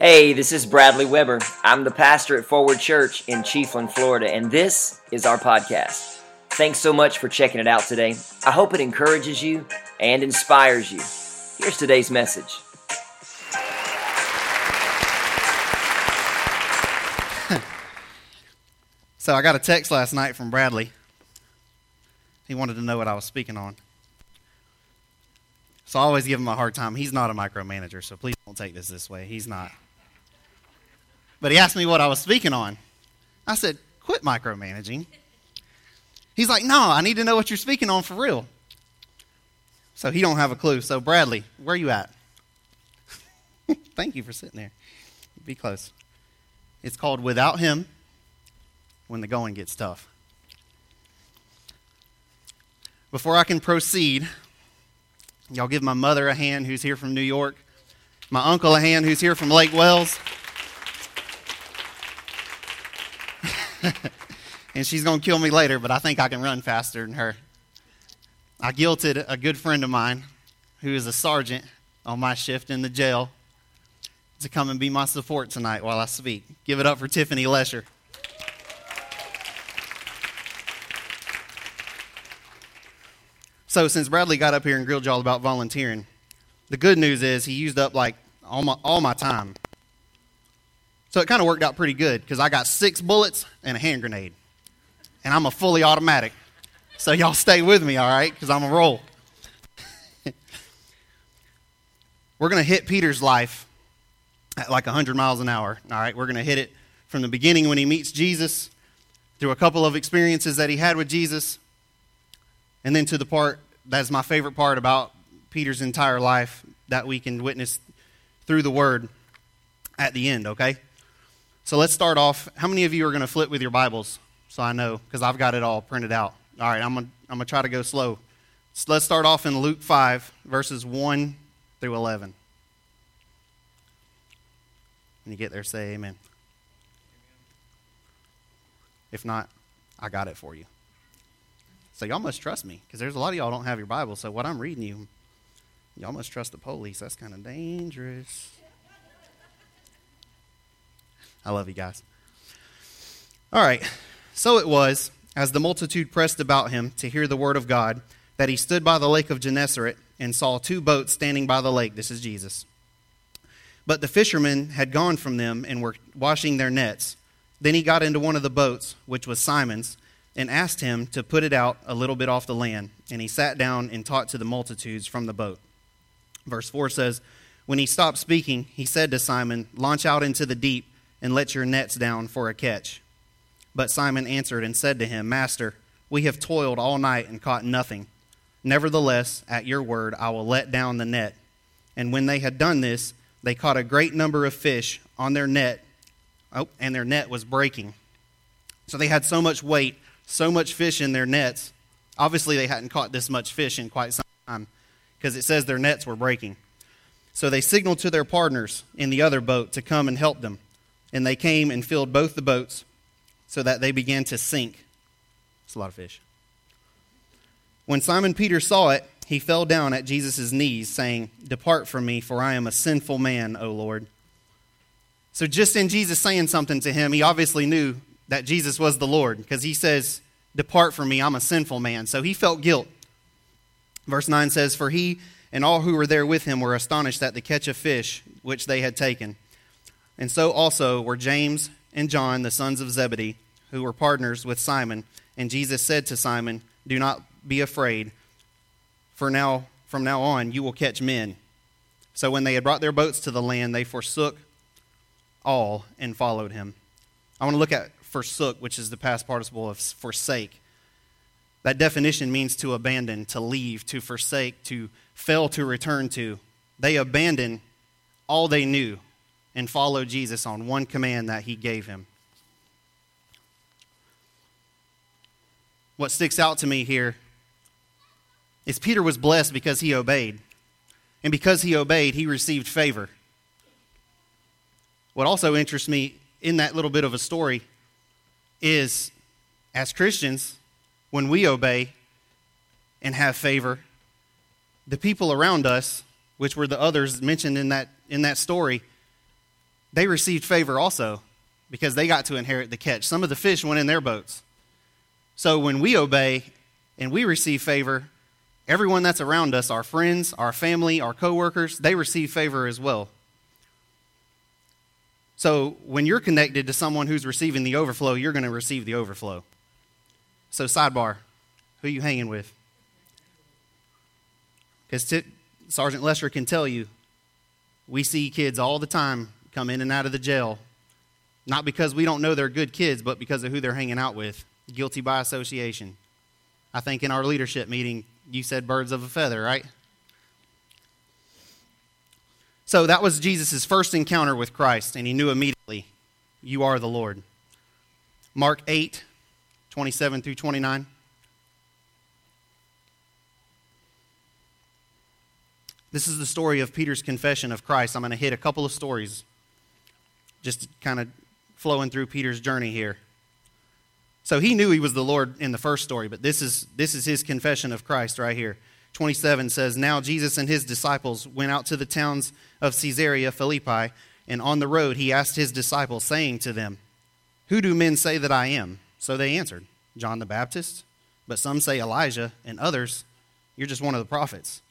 Hey, this is Bradley Weber. I'm the pastor at Forward Church in Chiefland, Florida, and this is our podcast. Thanks so much for checking it out today. I hope it encourages you and inspires you. Here's today's message. So I got a text last night from Bradley. He wanted to know what I was speaking on. So I always give him a hard time. He's not a micromanager, so please don't take this this way. He's not. But he asked me what I was speaking on. I said, quit micromanaging. He's like, no, I need to know what you're speaking on for real. So he don't have a clue. So Bradley, where you at? Thank you for sitting there. Be close. It's called Without Him when the going gets tough. Before I can proceed, y'all give my mother a hand who's here from New York, my uncle a hand who's here from Lake Wales. and she's going to kill me later, but I think I can run faster than her. I guilted a good friend of mine who is a sergeant on my shift in the jail to come and be my support tonight while I speak. Give it up for Tiffany Lesher. So, since Bradley got up here and grilled y'all about volunteering, the good news is he used up like all my, all my time. So, it kind of worked out pretty good because I got six bullets and a hand grenade. And I'm a fully automatic. So, y'all stay with me, all right? Because I'm a roll. We're going to hit Peter's life at like 100 miles an hour, all right? We're going to hit it from the beginning when he meets Jesus, through a couple of experiences that he had with Jesus, and then to the part that's my favorite part about Peter's entire life that we can witness through the word at the end, okay? So let's start off. How many of you are going to flip with your Bibles? So I know, because I've got it all printed out. All right, I'm going I'm to try to go slow. So let's start off in Luke 5, verses 1 through 11. When you get there, say amen. If not, I got it for you. So y'all must trust me because there's a lot of y'all don't have your Bible. So what I'm reading you, y'all must trust the police. That's kind of dangerous. I love you guys. All right. So it was, as the multitude pressed about him to hear the word of God, that he stood by the lake of Gennesaret and saw two boats standing by the lake. This is Jesus. But the fishermen had gone from them and were washing their nets. Then he got into one of the boats, which was Simon's and asked him to put it out a little bit off the land. And he sat down and taught to the multitudes from the boat. Verse 4 says, When he stopped speaking, he said to Simon, Launch out into the deep and let your nets down for a catch. But Simon answered and said to him, Master, we have toiled all night and caught nothing. Nevertheless, at your word, I will let down the net. And when they had done this, they caught a great number of fish on their net. Oh, and their net was breaking. So they had so much weight so much fish in their nets. Obviously, they hadn't caught this much fish in quite some time because it says their nets were breaking. So they signaled to their partners in the other boat to come and help them. And they came and filled both the boats so that they began to sink. It's a lot of fish. When Simon Peter saw it, he fell down at Jesus' knees, saying, Depart from me, for I am a sinful man, O Lord. So, just in Jesus saying something to him, he obviously knew that Jesus was the Lord because he says, Depart from me, I'm a sinful man. So he felt guilt. Verse 9 says, For he and all who were there with him were astonished at the catch of fish which they had taken. And so also were James and John, the sons of Zebedee, who were partners with Simon. And Jesus said to Simon, Do not be afraid, for now from now on you will catch men. So when they had brought their boats to the land, they forsook all and followed him. I want to look at forsook, which is the past participle of forsake. That definition means to abandon, to leave, to forsake, to fail to return to. They abandoned all they knew and follow Jesus on one command that he gave him. What sticks out to me here is Peter was blessed because he obeyed. And because he obeyed, he received favor. What also interests me in that little bit of a story is as Christians, when we obey and have favor, the people around us, which were the others mentioned in that, in that story, they received favor also because they got to inherit the catch. Some of the fish went in their boats. So when we obey and we receive favor, everyone that's around us, our friends, our family, our coworkers, they receive favor as well. So when you're connected to someone who's receiving the overflow, you're going to receive the overflow. So sidebar, who are you hanging with? Because Sergeant Lester can tell you, we see kids all the time come in and out of the jail, not because we don't know they're good kids, but because of who they're hanging out with, guilty by association. I think in our leadership meeting, you said birds of a feather, right? So that was Jesus' first encounter with Christ, and he knew immediately, You are the Lord. Mark 8, 27 through 29. This is the story of Peter's confession of Christ. I'm going to hit a couple of stories, just kind of flowing through Peter's journey here. So he knew he was the Lord in the first story, but this is, this is his confession of Christ right here. 27 says, Now Jesus and his disciples went out to the towns of Caesarea Philippi, and on the road he asked his disciples, saying to them, Who do men say that I am? So they answered, John the Baptist, but some say Elijah, and others, You're just one of the prophets.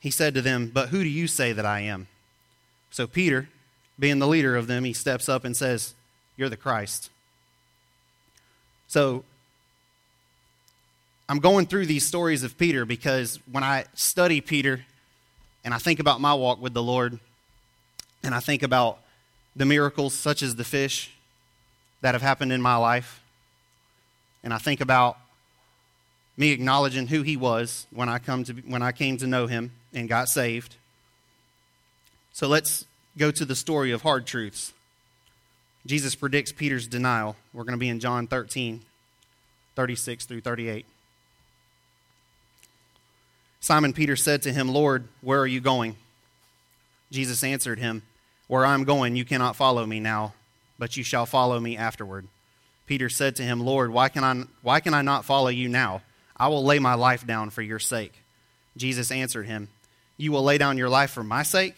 He said to them, But who do you say that I am? So Peter, being the leader of them, he steps up and says, You're the Christ. So I'm going through these stories of Peter because when I study Peter and I think about my walk with the Lord and I think about the miracles such as the fish that have happened in my life and I think about me acknowledging who he was when I come to when I came to know him and got saved. So let's go to the story of hard truths. Jesus predicts Peter's denial. We're going to be in John 13, 36 through 38. Simon Peter said to him, Lord, where are you going? Jesus answered him, Where I am going, you cannot follow me now, but you shall follow me afterward. Peter said to him, Lord, why can I, why can I not follow you now? I will lay my life down for your sake. Jesus answered him, You will lay down your life for my sake?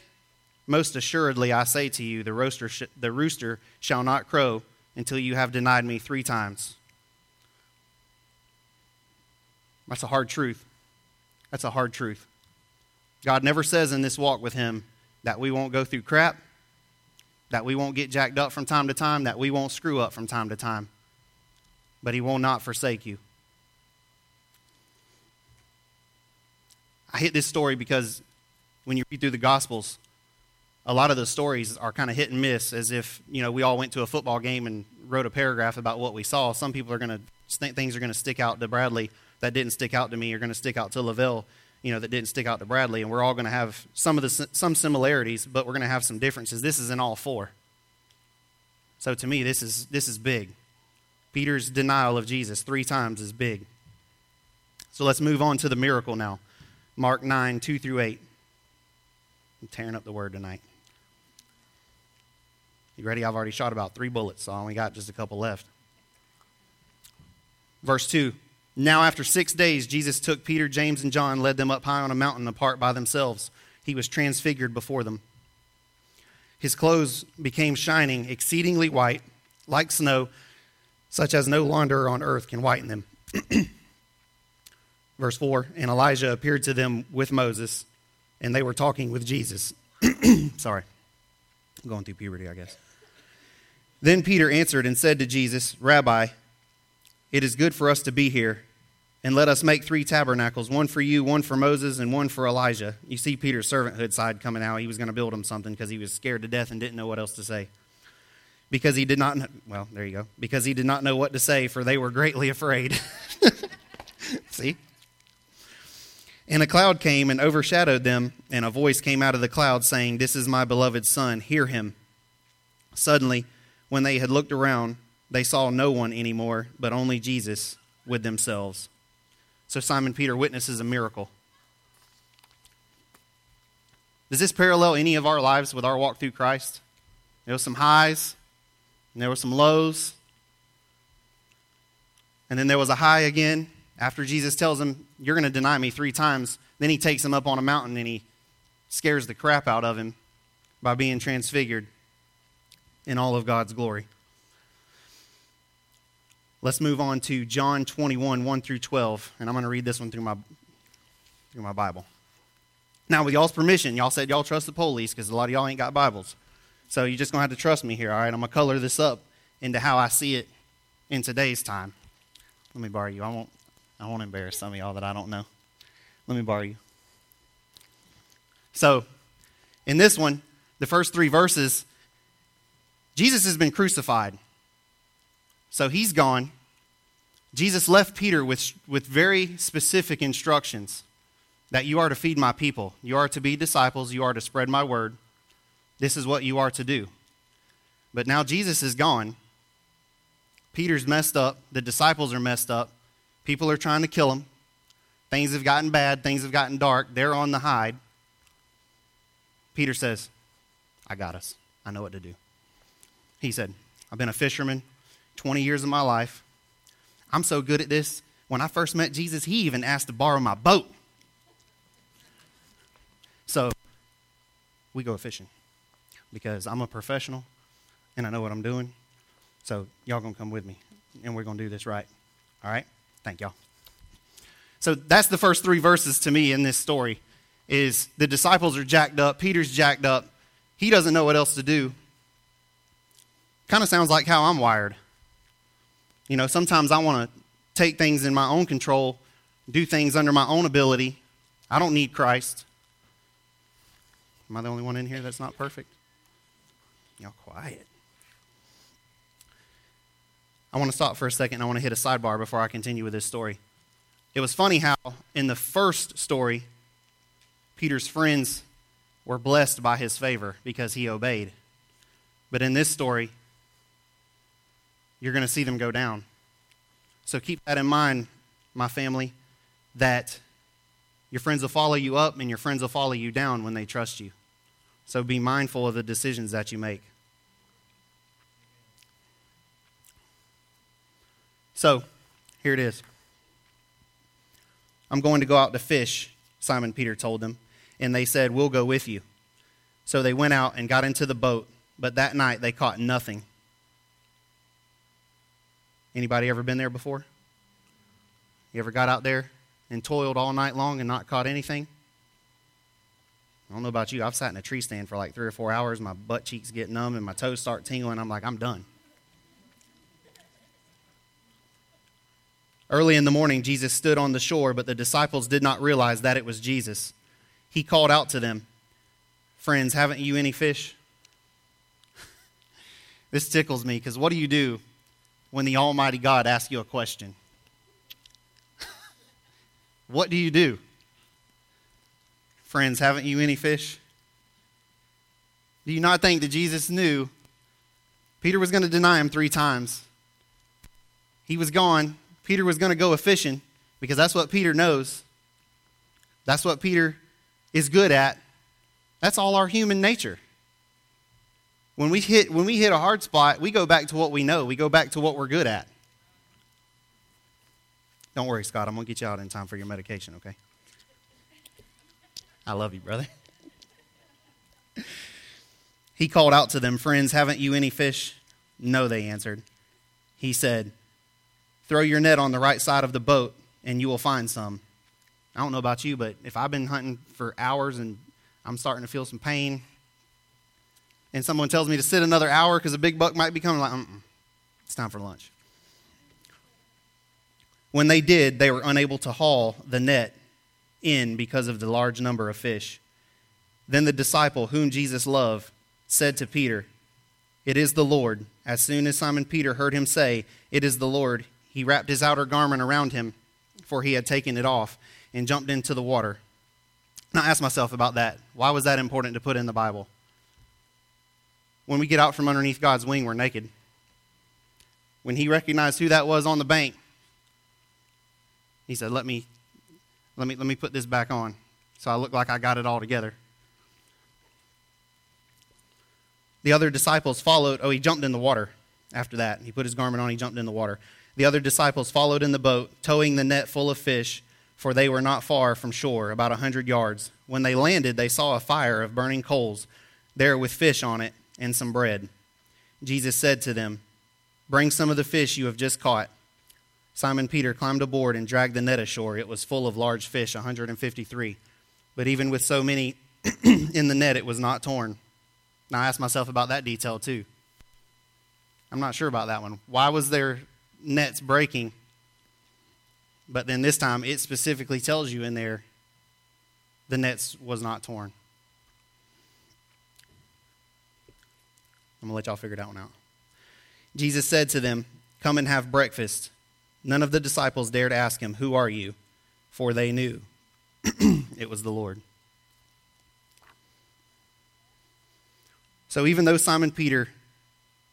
Most assuredly, I say to you, the rooster, sh- the rooster shall not crow until you have denied me three times. That's a hard truth. That's a hard truth. God never says in this walk with Him that we won't go through crap, that we won't get jacked up from time to time, that we won't screw up from time to time. But He will not forsake you. I hit this story because when you read through the Gospels, a lot of the stories are kind of hit and miss, as if you know we all went to a football game and wrote a paragraph about what we saw. Some people are going to think things are going to stick out to Bradley that didn't stick out to me are going to stick out to Lavelle, you know, that didn't stick out to Bradley, and we're all going to have some of the some similarities, but we're going to have some differences. This is in all four. So to me, this is this is big. Peter's denial of Jesus three times is big. So let's move on to the miracle now. Mark 9, 2 through 8. I'm tearing up the word tonight. You ready? I've already shot about three bullets, so I only got just a couple left. Verse 2 Now, after six days, Jesus took Peter, James, and John, led them up high on a mountain apart by themselves. He was transfigured before them. His clothes became shining, exceedingly white, like snow, such as no launderer on earth can whiten them. Verse 4 And Elijah appeared to them with Moses, and they were talking with Jesus. Sorry. I'm going through puberty, I guess. Then Peter answered and said to Jesus, Rabbi, it is good for us to be here, and let us make three tabernacles one for you, one for Moses, and one for Elijah. You see Peter's servanthood side coming out. He was going to build him something because he was scared to death and didn't know what else to say. Because he did not know, well, there you go. Because he did not know what to say, for they were greatly afraid. see? And a cloud came and overshadowed them, and a voice came out of the cloud saying, This is my beloved Son, hear him. Suddenly, when they had looked around, they saw no one anymore, but only Jesus with themselves. So Simon Peter witnesses a miracle. Does this parallel any of our lives with our walk through Christ? There were some highs, and there were some lows. And then there was a high again after Jesus tells him, You're going to deny me three times. Then he takes him up on a mountain and he scares the crap out of him by being transfigured. In all of God's glory. Let's move on to John 21, 1 through 12, and I'm going to read this one through my, through my Bible. Now, with y'all's permission, y'all said y'all trust the police because a lot of y'all ain't got Bibles. So you're just going to have to trust me here, all right? I'm going to color this up into how I see it in today's time. Let me borrow you. I won't, I won't embarrass some of y'all that I don't know. Let me borrow you. So, in this one, the first three verses, Jesus has been crucified. So he's gone. Jesus left Peter with, with very specific instructions that you are to feed my people. You are to be disciples. You are to spread my word. This is what you are to do. But now Jesus is gone. Peter's messed up. The disciples are messed up. People are trying to kill him. Things have gotten bad. Things have gotten dark. They're on the hide. Peter says, I got us. I know what to do. He said, I've been a fisherman 20 years of my life. I'm so good at this. When I first met Jesus, he even asked to borrow my boat. So we go fishing because I'm a professional and I know what I'm doing. So y'all gonna come with me and we're gonna do this right. All right? Thank y'all. So that's the first three verses to me in this story is the disciples are jacked up, Peter's jacked up, he doesn't know what else to do. Kind of sounds like how I'm wired. You know, sometimes I want to take things in my own control, do things under my own ability. I don't need Christ. Am I the only one in here that's not perfect? Y'all quiet. I want to stop for a second. I want to hit a sidebar before I continue with this story. It was funny how in the first story, Peter's friends were blessed by his favor because he obeyed. But in this story, you're going to see them go down. So keep that in mind, my family, that your friends will follow you up and your friends will follow you down when they trust you. So be mindful of the decisions that you make. So, here it is. I'm going to go out to fish, Simon Peter told them, and they said, We'll go with you. So they went out and got into the boat, but that night they caught nothing. Anybody ever been there before? You ever got out there and toiled all night long and not caught anything? I don't know about you. I've sat in a tree stand for like three or four hours. My butt cheeks get numb and my toes start tingling. I'm like, I'm done. Early in the morning, Jesus stood on the shore, but the disciples did not realize that it was Jesus. He called out to them, Friends, haven't you any fish? this tickles me because what do you do when the Almighty God asks you a question? what do you do? Friends, haven't you any fish? Do you not think that Jesus knew Peter was going to deny him three times? He was gone. Peter was going to go a fishing because that's what Peter knows. That's what Peter is good at. That's all our human nature. When we hit when we hit a hard spot, we go back to what we know. We go back to what we're good at. Don't worry, Scott. I'm going to get you out in time for your medication, okay? I love you, brother. he called out to them, Friends, haven't you any fish? No, they answered. He said, Throw your net on the right side of the boat, and you will find some. I don't know about you, but if I've been hunting for hours and I'm starting to feel some pain, and someone tells me to sit another hour because a big buck might be coming, like, Mm-mm, it's time for lunch. When they did, they were unable to haul the net in because of the large number of fish. Then the disciple whom Jesus loved said to Peter, It is the Lord. As soon as Simon Peter heard him say, It is the Lord, he wrapped his outer garment around him, for he had taken it off, and jumped into the water. Now, I ask myself about that. Why was that important to put in the Bible? When we get out from underneath God's wing, we're naked. When he recognized who that was on the bank, he said, Let me let me, let me put this back on so I look like I got it all together. The other disciples followed. Oh, he jumped in the water after that. He put his garment on, he jumped in the water. The other disciples followed in the boat, towing the net full of fish, for they were not far from shore, about a hundred yards. When they landed, they saw a fire of burning coals there with fish on it and some bread. Jesus said to them, Bring some of the fish you have just caught. Simon Peter climbed aboard and dragged the net ashore. It was full of large fish, 153. But even with so many in the net, it was not torn. Now, I asked myself about that detail too. I'm not sure about that one. Why was their nets breaking? But then this time, it specifically tells you in there the nets was not torn. I'm going to let y'all figure that one out. Jesus said to them, Come and have breakfast. None of the disciples dared ask him, Who are you? For they knew it was the Lord. So even though Simon Peter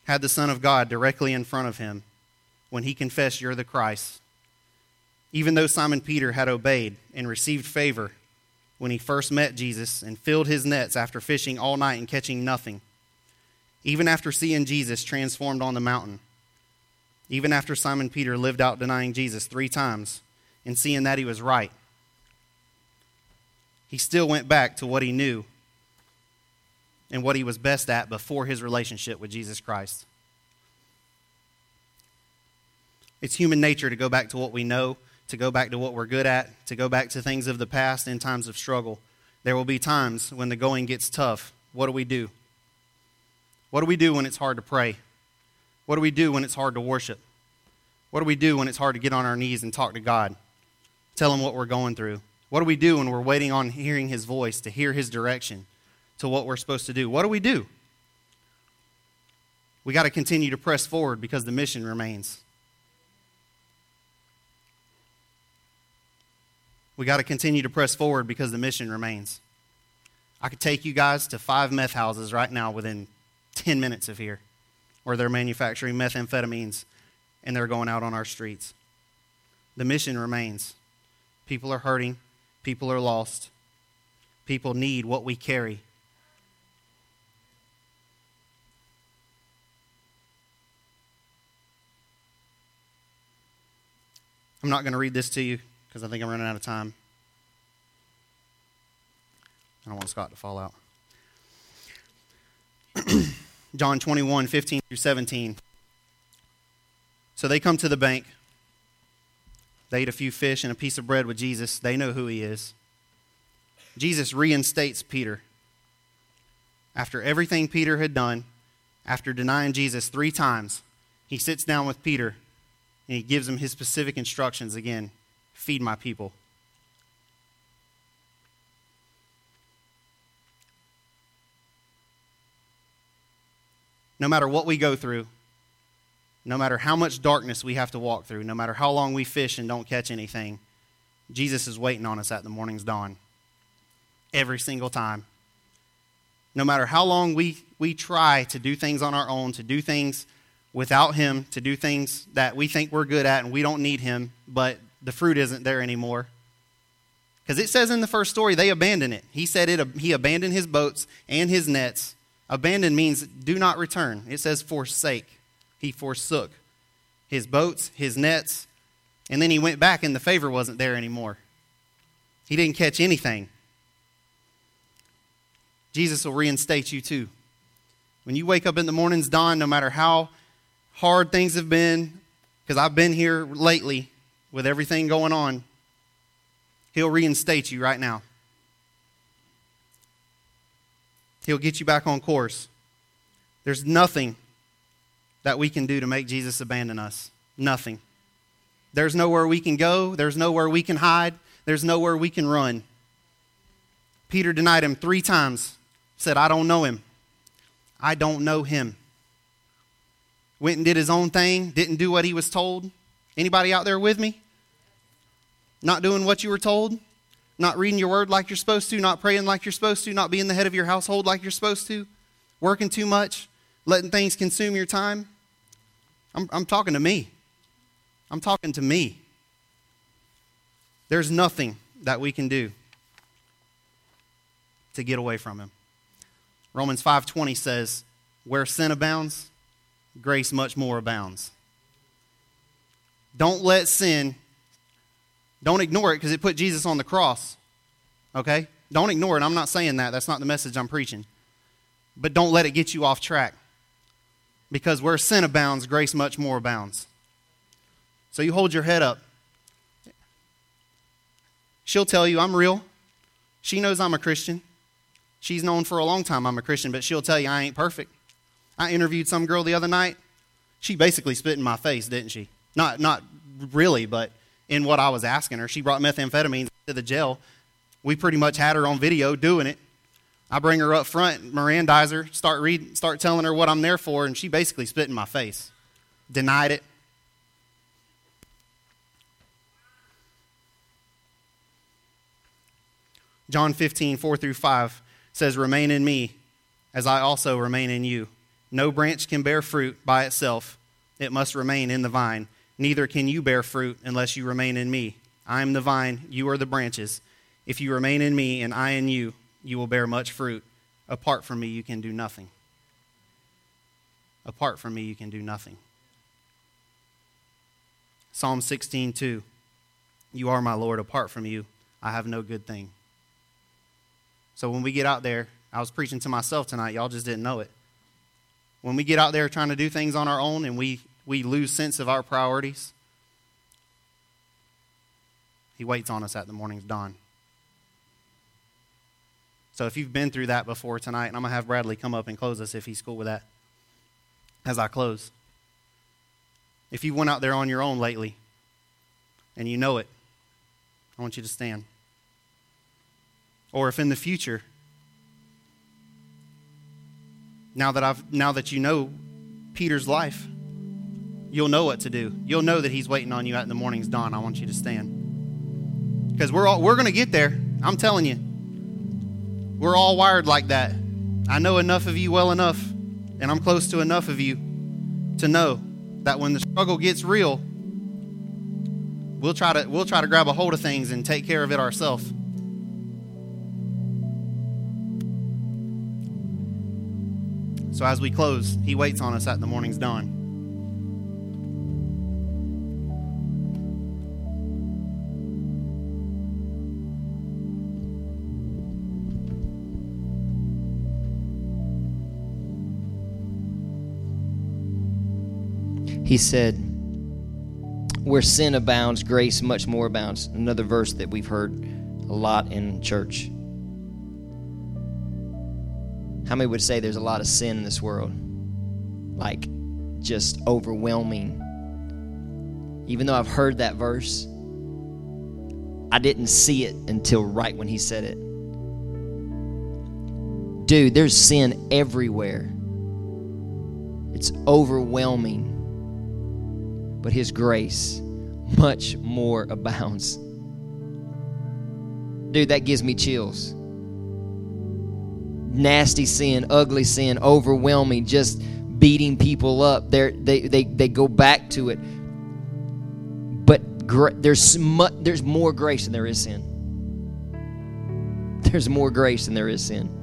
had the Son of God directly in front of him when he confessed, You're the Christ, even though Simon Peter had obeyed and received favor when he first met Jesus and filled his nets after fishing all night and catching nothing, even after seeing Jesus transformed on the mountain, even after Simon Peter lived out denying Jesus three times and seeing that he was right, he still went back to what he knew and what he was best at before his relationship with Jesus Christ. It's human nature to go back to what we know, to go back to what we're good at, to go back to things of the past in times of struggle. There will be times when the going gets tough. What do we do? What do we do when it's hard to pray? What do we do when it's hard to worship? What do we do when it's hard to get on our knees and talk to God? Tell Him what we're going through. What do we do when we're waiting on hearing His voice, to hear His direction, to what we're supposed to do? What do we do? We got to continue to press forward because the mission remains. We got to continue to press forward because the mission remains. I could take you guys to five meth houses right now within 10 minutes of here where they're manufacturing methamphetamines and they're going out on our streets. The mission remains. People are hurting, people are lost, people need what we carry. I'm not going to read this to you because I think I'm running out of time. I don't want Scott to fall out. John 21, 15 through 17. So they come to the bank. They eat a few fish and a piece of bread with Jesus. They know who he is. Jesus reinstates Peter. After everything Peter had done, after denying Jesus three times, he sits down with Peter and he gives him his specific instructions again feed my people. No matter what we go through, no matter how much darkness we have to walk through, no matter how long we fish and don't catch anything, Jesus is waiting on us at the morning's dawn. Every single time. No matter how long we, we try to do things on our own, to do things without Him, to do things that we think we're good at and we don't need Him, but the fruit isn't there anymore. Because it says in the first story, they abandoned it. He said it, he abandoned his boats and his nets Abandon means do not return. It says forsake. He forsook his boats, his nets, and then he went back and the favor wasn't there anymore. He didn't catch anything. Jesus will reinstate you too. When you wake up in the morning's dawn, no matter how hard things have been, because I've been here lately with everything going on, He'll reinstate you right now. He'll get you back on course. There's nothing that we can do to make Jesus abandon us. Nothing. There's nowhere we can go. There's nowhere we can hide. There's nowhere we can run. Peter denied him three times, said, I don't know him. I don't know him. Went and did his own thing, didn't do what he was told. Anybody out there with me? Not doing what you were told? Not reading your word like you're supposed to, not praying like you're supposed to, not being the head of your household like you're supposed to, working too much, letting things consume your time. I'm, I'm talking to me. I'm talking to me. There's nothing that we can do to get away from him. Romans 5:20 says, "Where sin abounds, grace much more abounds." Don't let sin don't ignore it because it put Jesus on the cross. Okay? Don't ignore it. I'm not saying that. That's not the message I'm preaching. But don't let it get you off track. Because where sin abounds, grace much more abounds. So you hold your head up. She'll tell you I'm real. She knows I'm a Christian. She's known for a long time I'm a Christian, but she'll tell you I ain't perfect. I interviewed some girl the other night. She basically spit in my face, didn't she? Not not really, but in what I was asking her. She brought methamphetamines to the jail. We pretty much had her on video doing it. I bring her up front, Mirandize her, start read, start telling her what I'm there for, and she basically spit in my face. Denied it. John 15, 4 through 5 says, Remain in me, as I also remain in you. No branch can bear fruit by itself, it must remain in the vine. Neither can you bear fruit unless you remain in me. I am the vine, you are the branches. If you remain in me and I in you, you will bear much fruit. Apart from me, you can do nothing. Apart from me, you can do nothing. Psalm 16, 2. You are my Lord. Apart from you, I have no good thing. So when we get out there, I was preaching to myself tonight. Y'all just didn't know it. When we get out there trying to do things on our own and we, we lose sense of our priorities, He waits on us at the morning's dawn. So if you've been through that before tonight, and I'm going to have Bradley come up and close us if he's cool with that as I close. If you went out there on your own lately and you know it, I want you to stand. Or if in the future, now that I've now that you know Peter's life, you'll know what to do. You'll know that he's waiting on you at the morning's dawn. I want you to stand. Because we're all, we're going to get there. I'm telling you. We're all wired like that. I know enough of you well enough, and I'm close to enough of you to know that when the struggle gets real, we'll try to we'll try to grab a hold of things and take care of it ourselves. So as we close, he waits on us at the morning's dawn. He said, Where sin abounds, grace much more abounds. Another verse that we've heard a lot in church. How many would say there's a lot of sin in this world? Like, just overwhelming. Even though I've heard that verse, I didn't see it until right when he said it. Dude, there's sin everywhere. It's overwhelming but his grace much more abounds. Dude, that gives me chills. Nasty sin, ugly sin, overwhelming, just beating people up. They're, they they they go back to it. But there's there's more grace than there is sin. There's more grace than there is sin.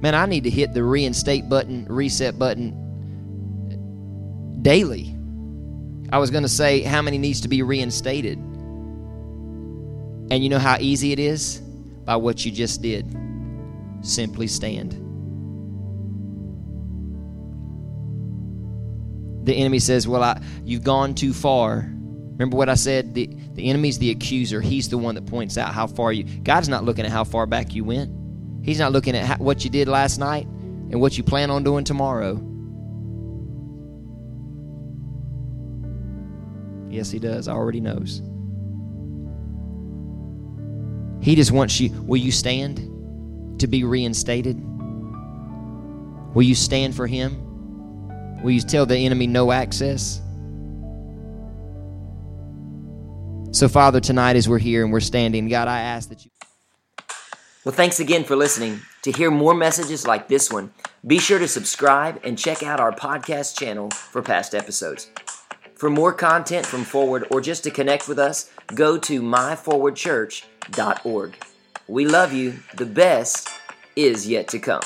Man, I need to hit the reinstate button, reset button daily. I was going to say how many needs to be reinstated. And you know how easy it is? By what you just did. Simply stand. The enemy says, Well, I, you've gone too far. Remember what I said? The, the enemy's the accuser. He's the one that points out how far you. God's not looking at how far back you went. He's not looking at what you did last night and what you plan on doing tomorrow. Yes, He does. I already knows. He just wants you. Will you stand to be reinstated? Will you stand for Him? Will you tell the enemy no access? So, Father, tonight as we're here and we're standing, God, I ask that you. Well, thanks again for listening. To hear more messages like this one, be sure to subscribe and check out our podcast channel for past episodes. For more content from Forward or just to connect with us, go to myforwardchurch.org. We love you. The best is yet to come.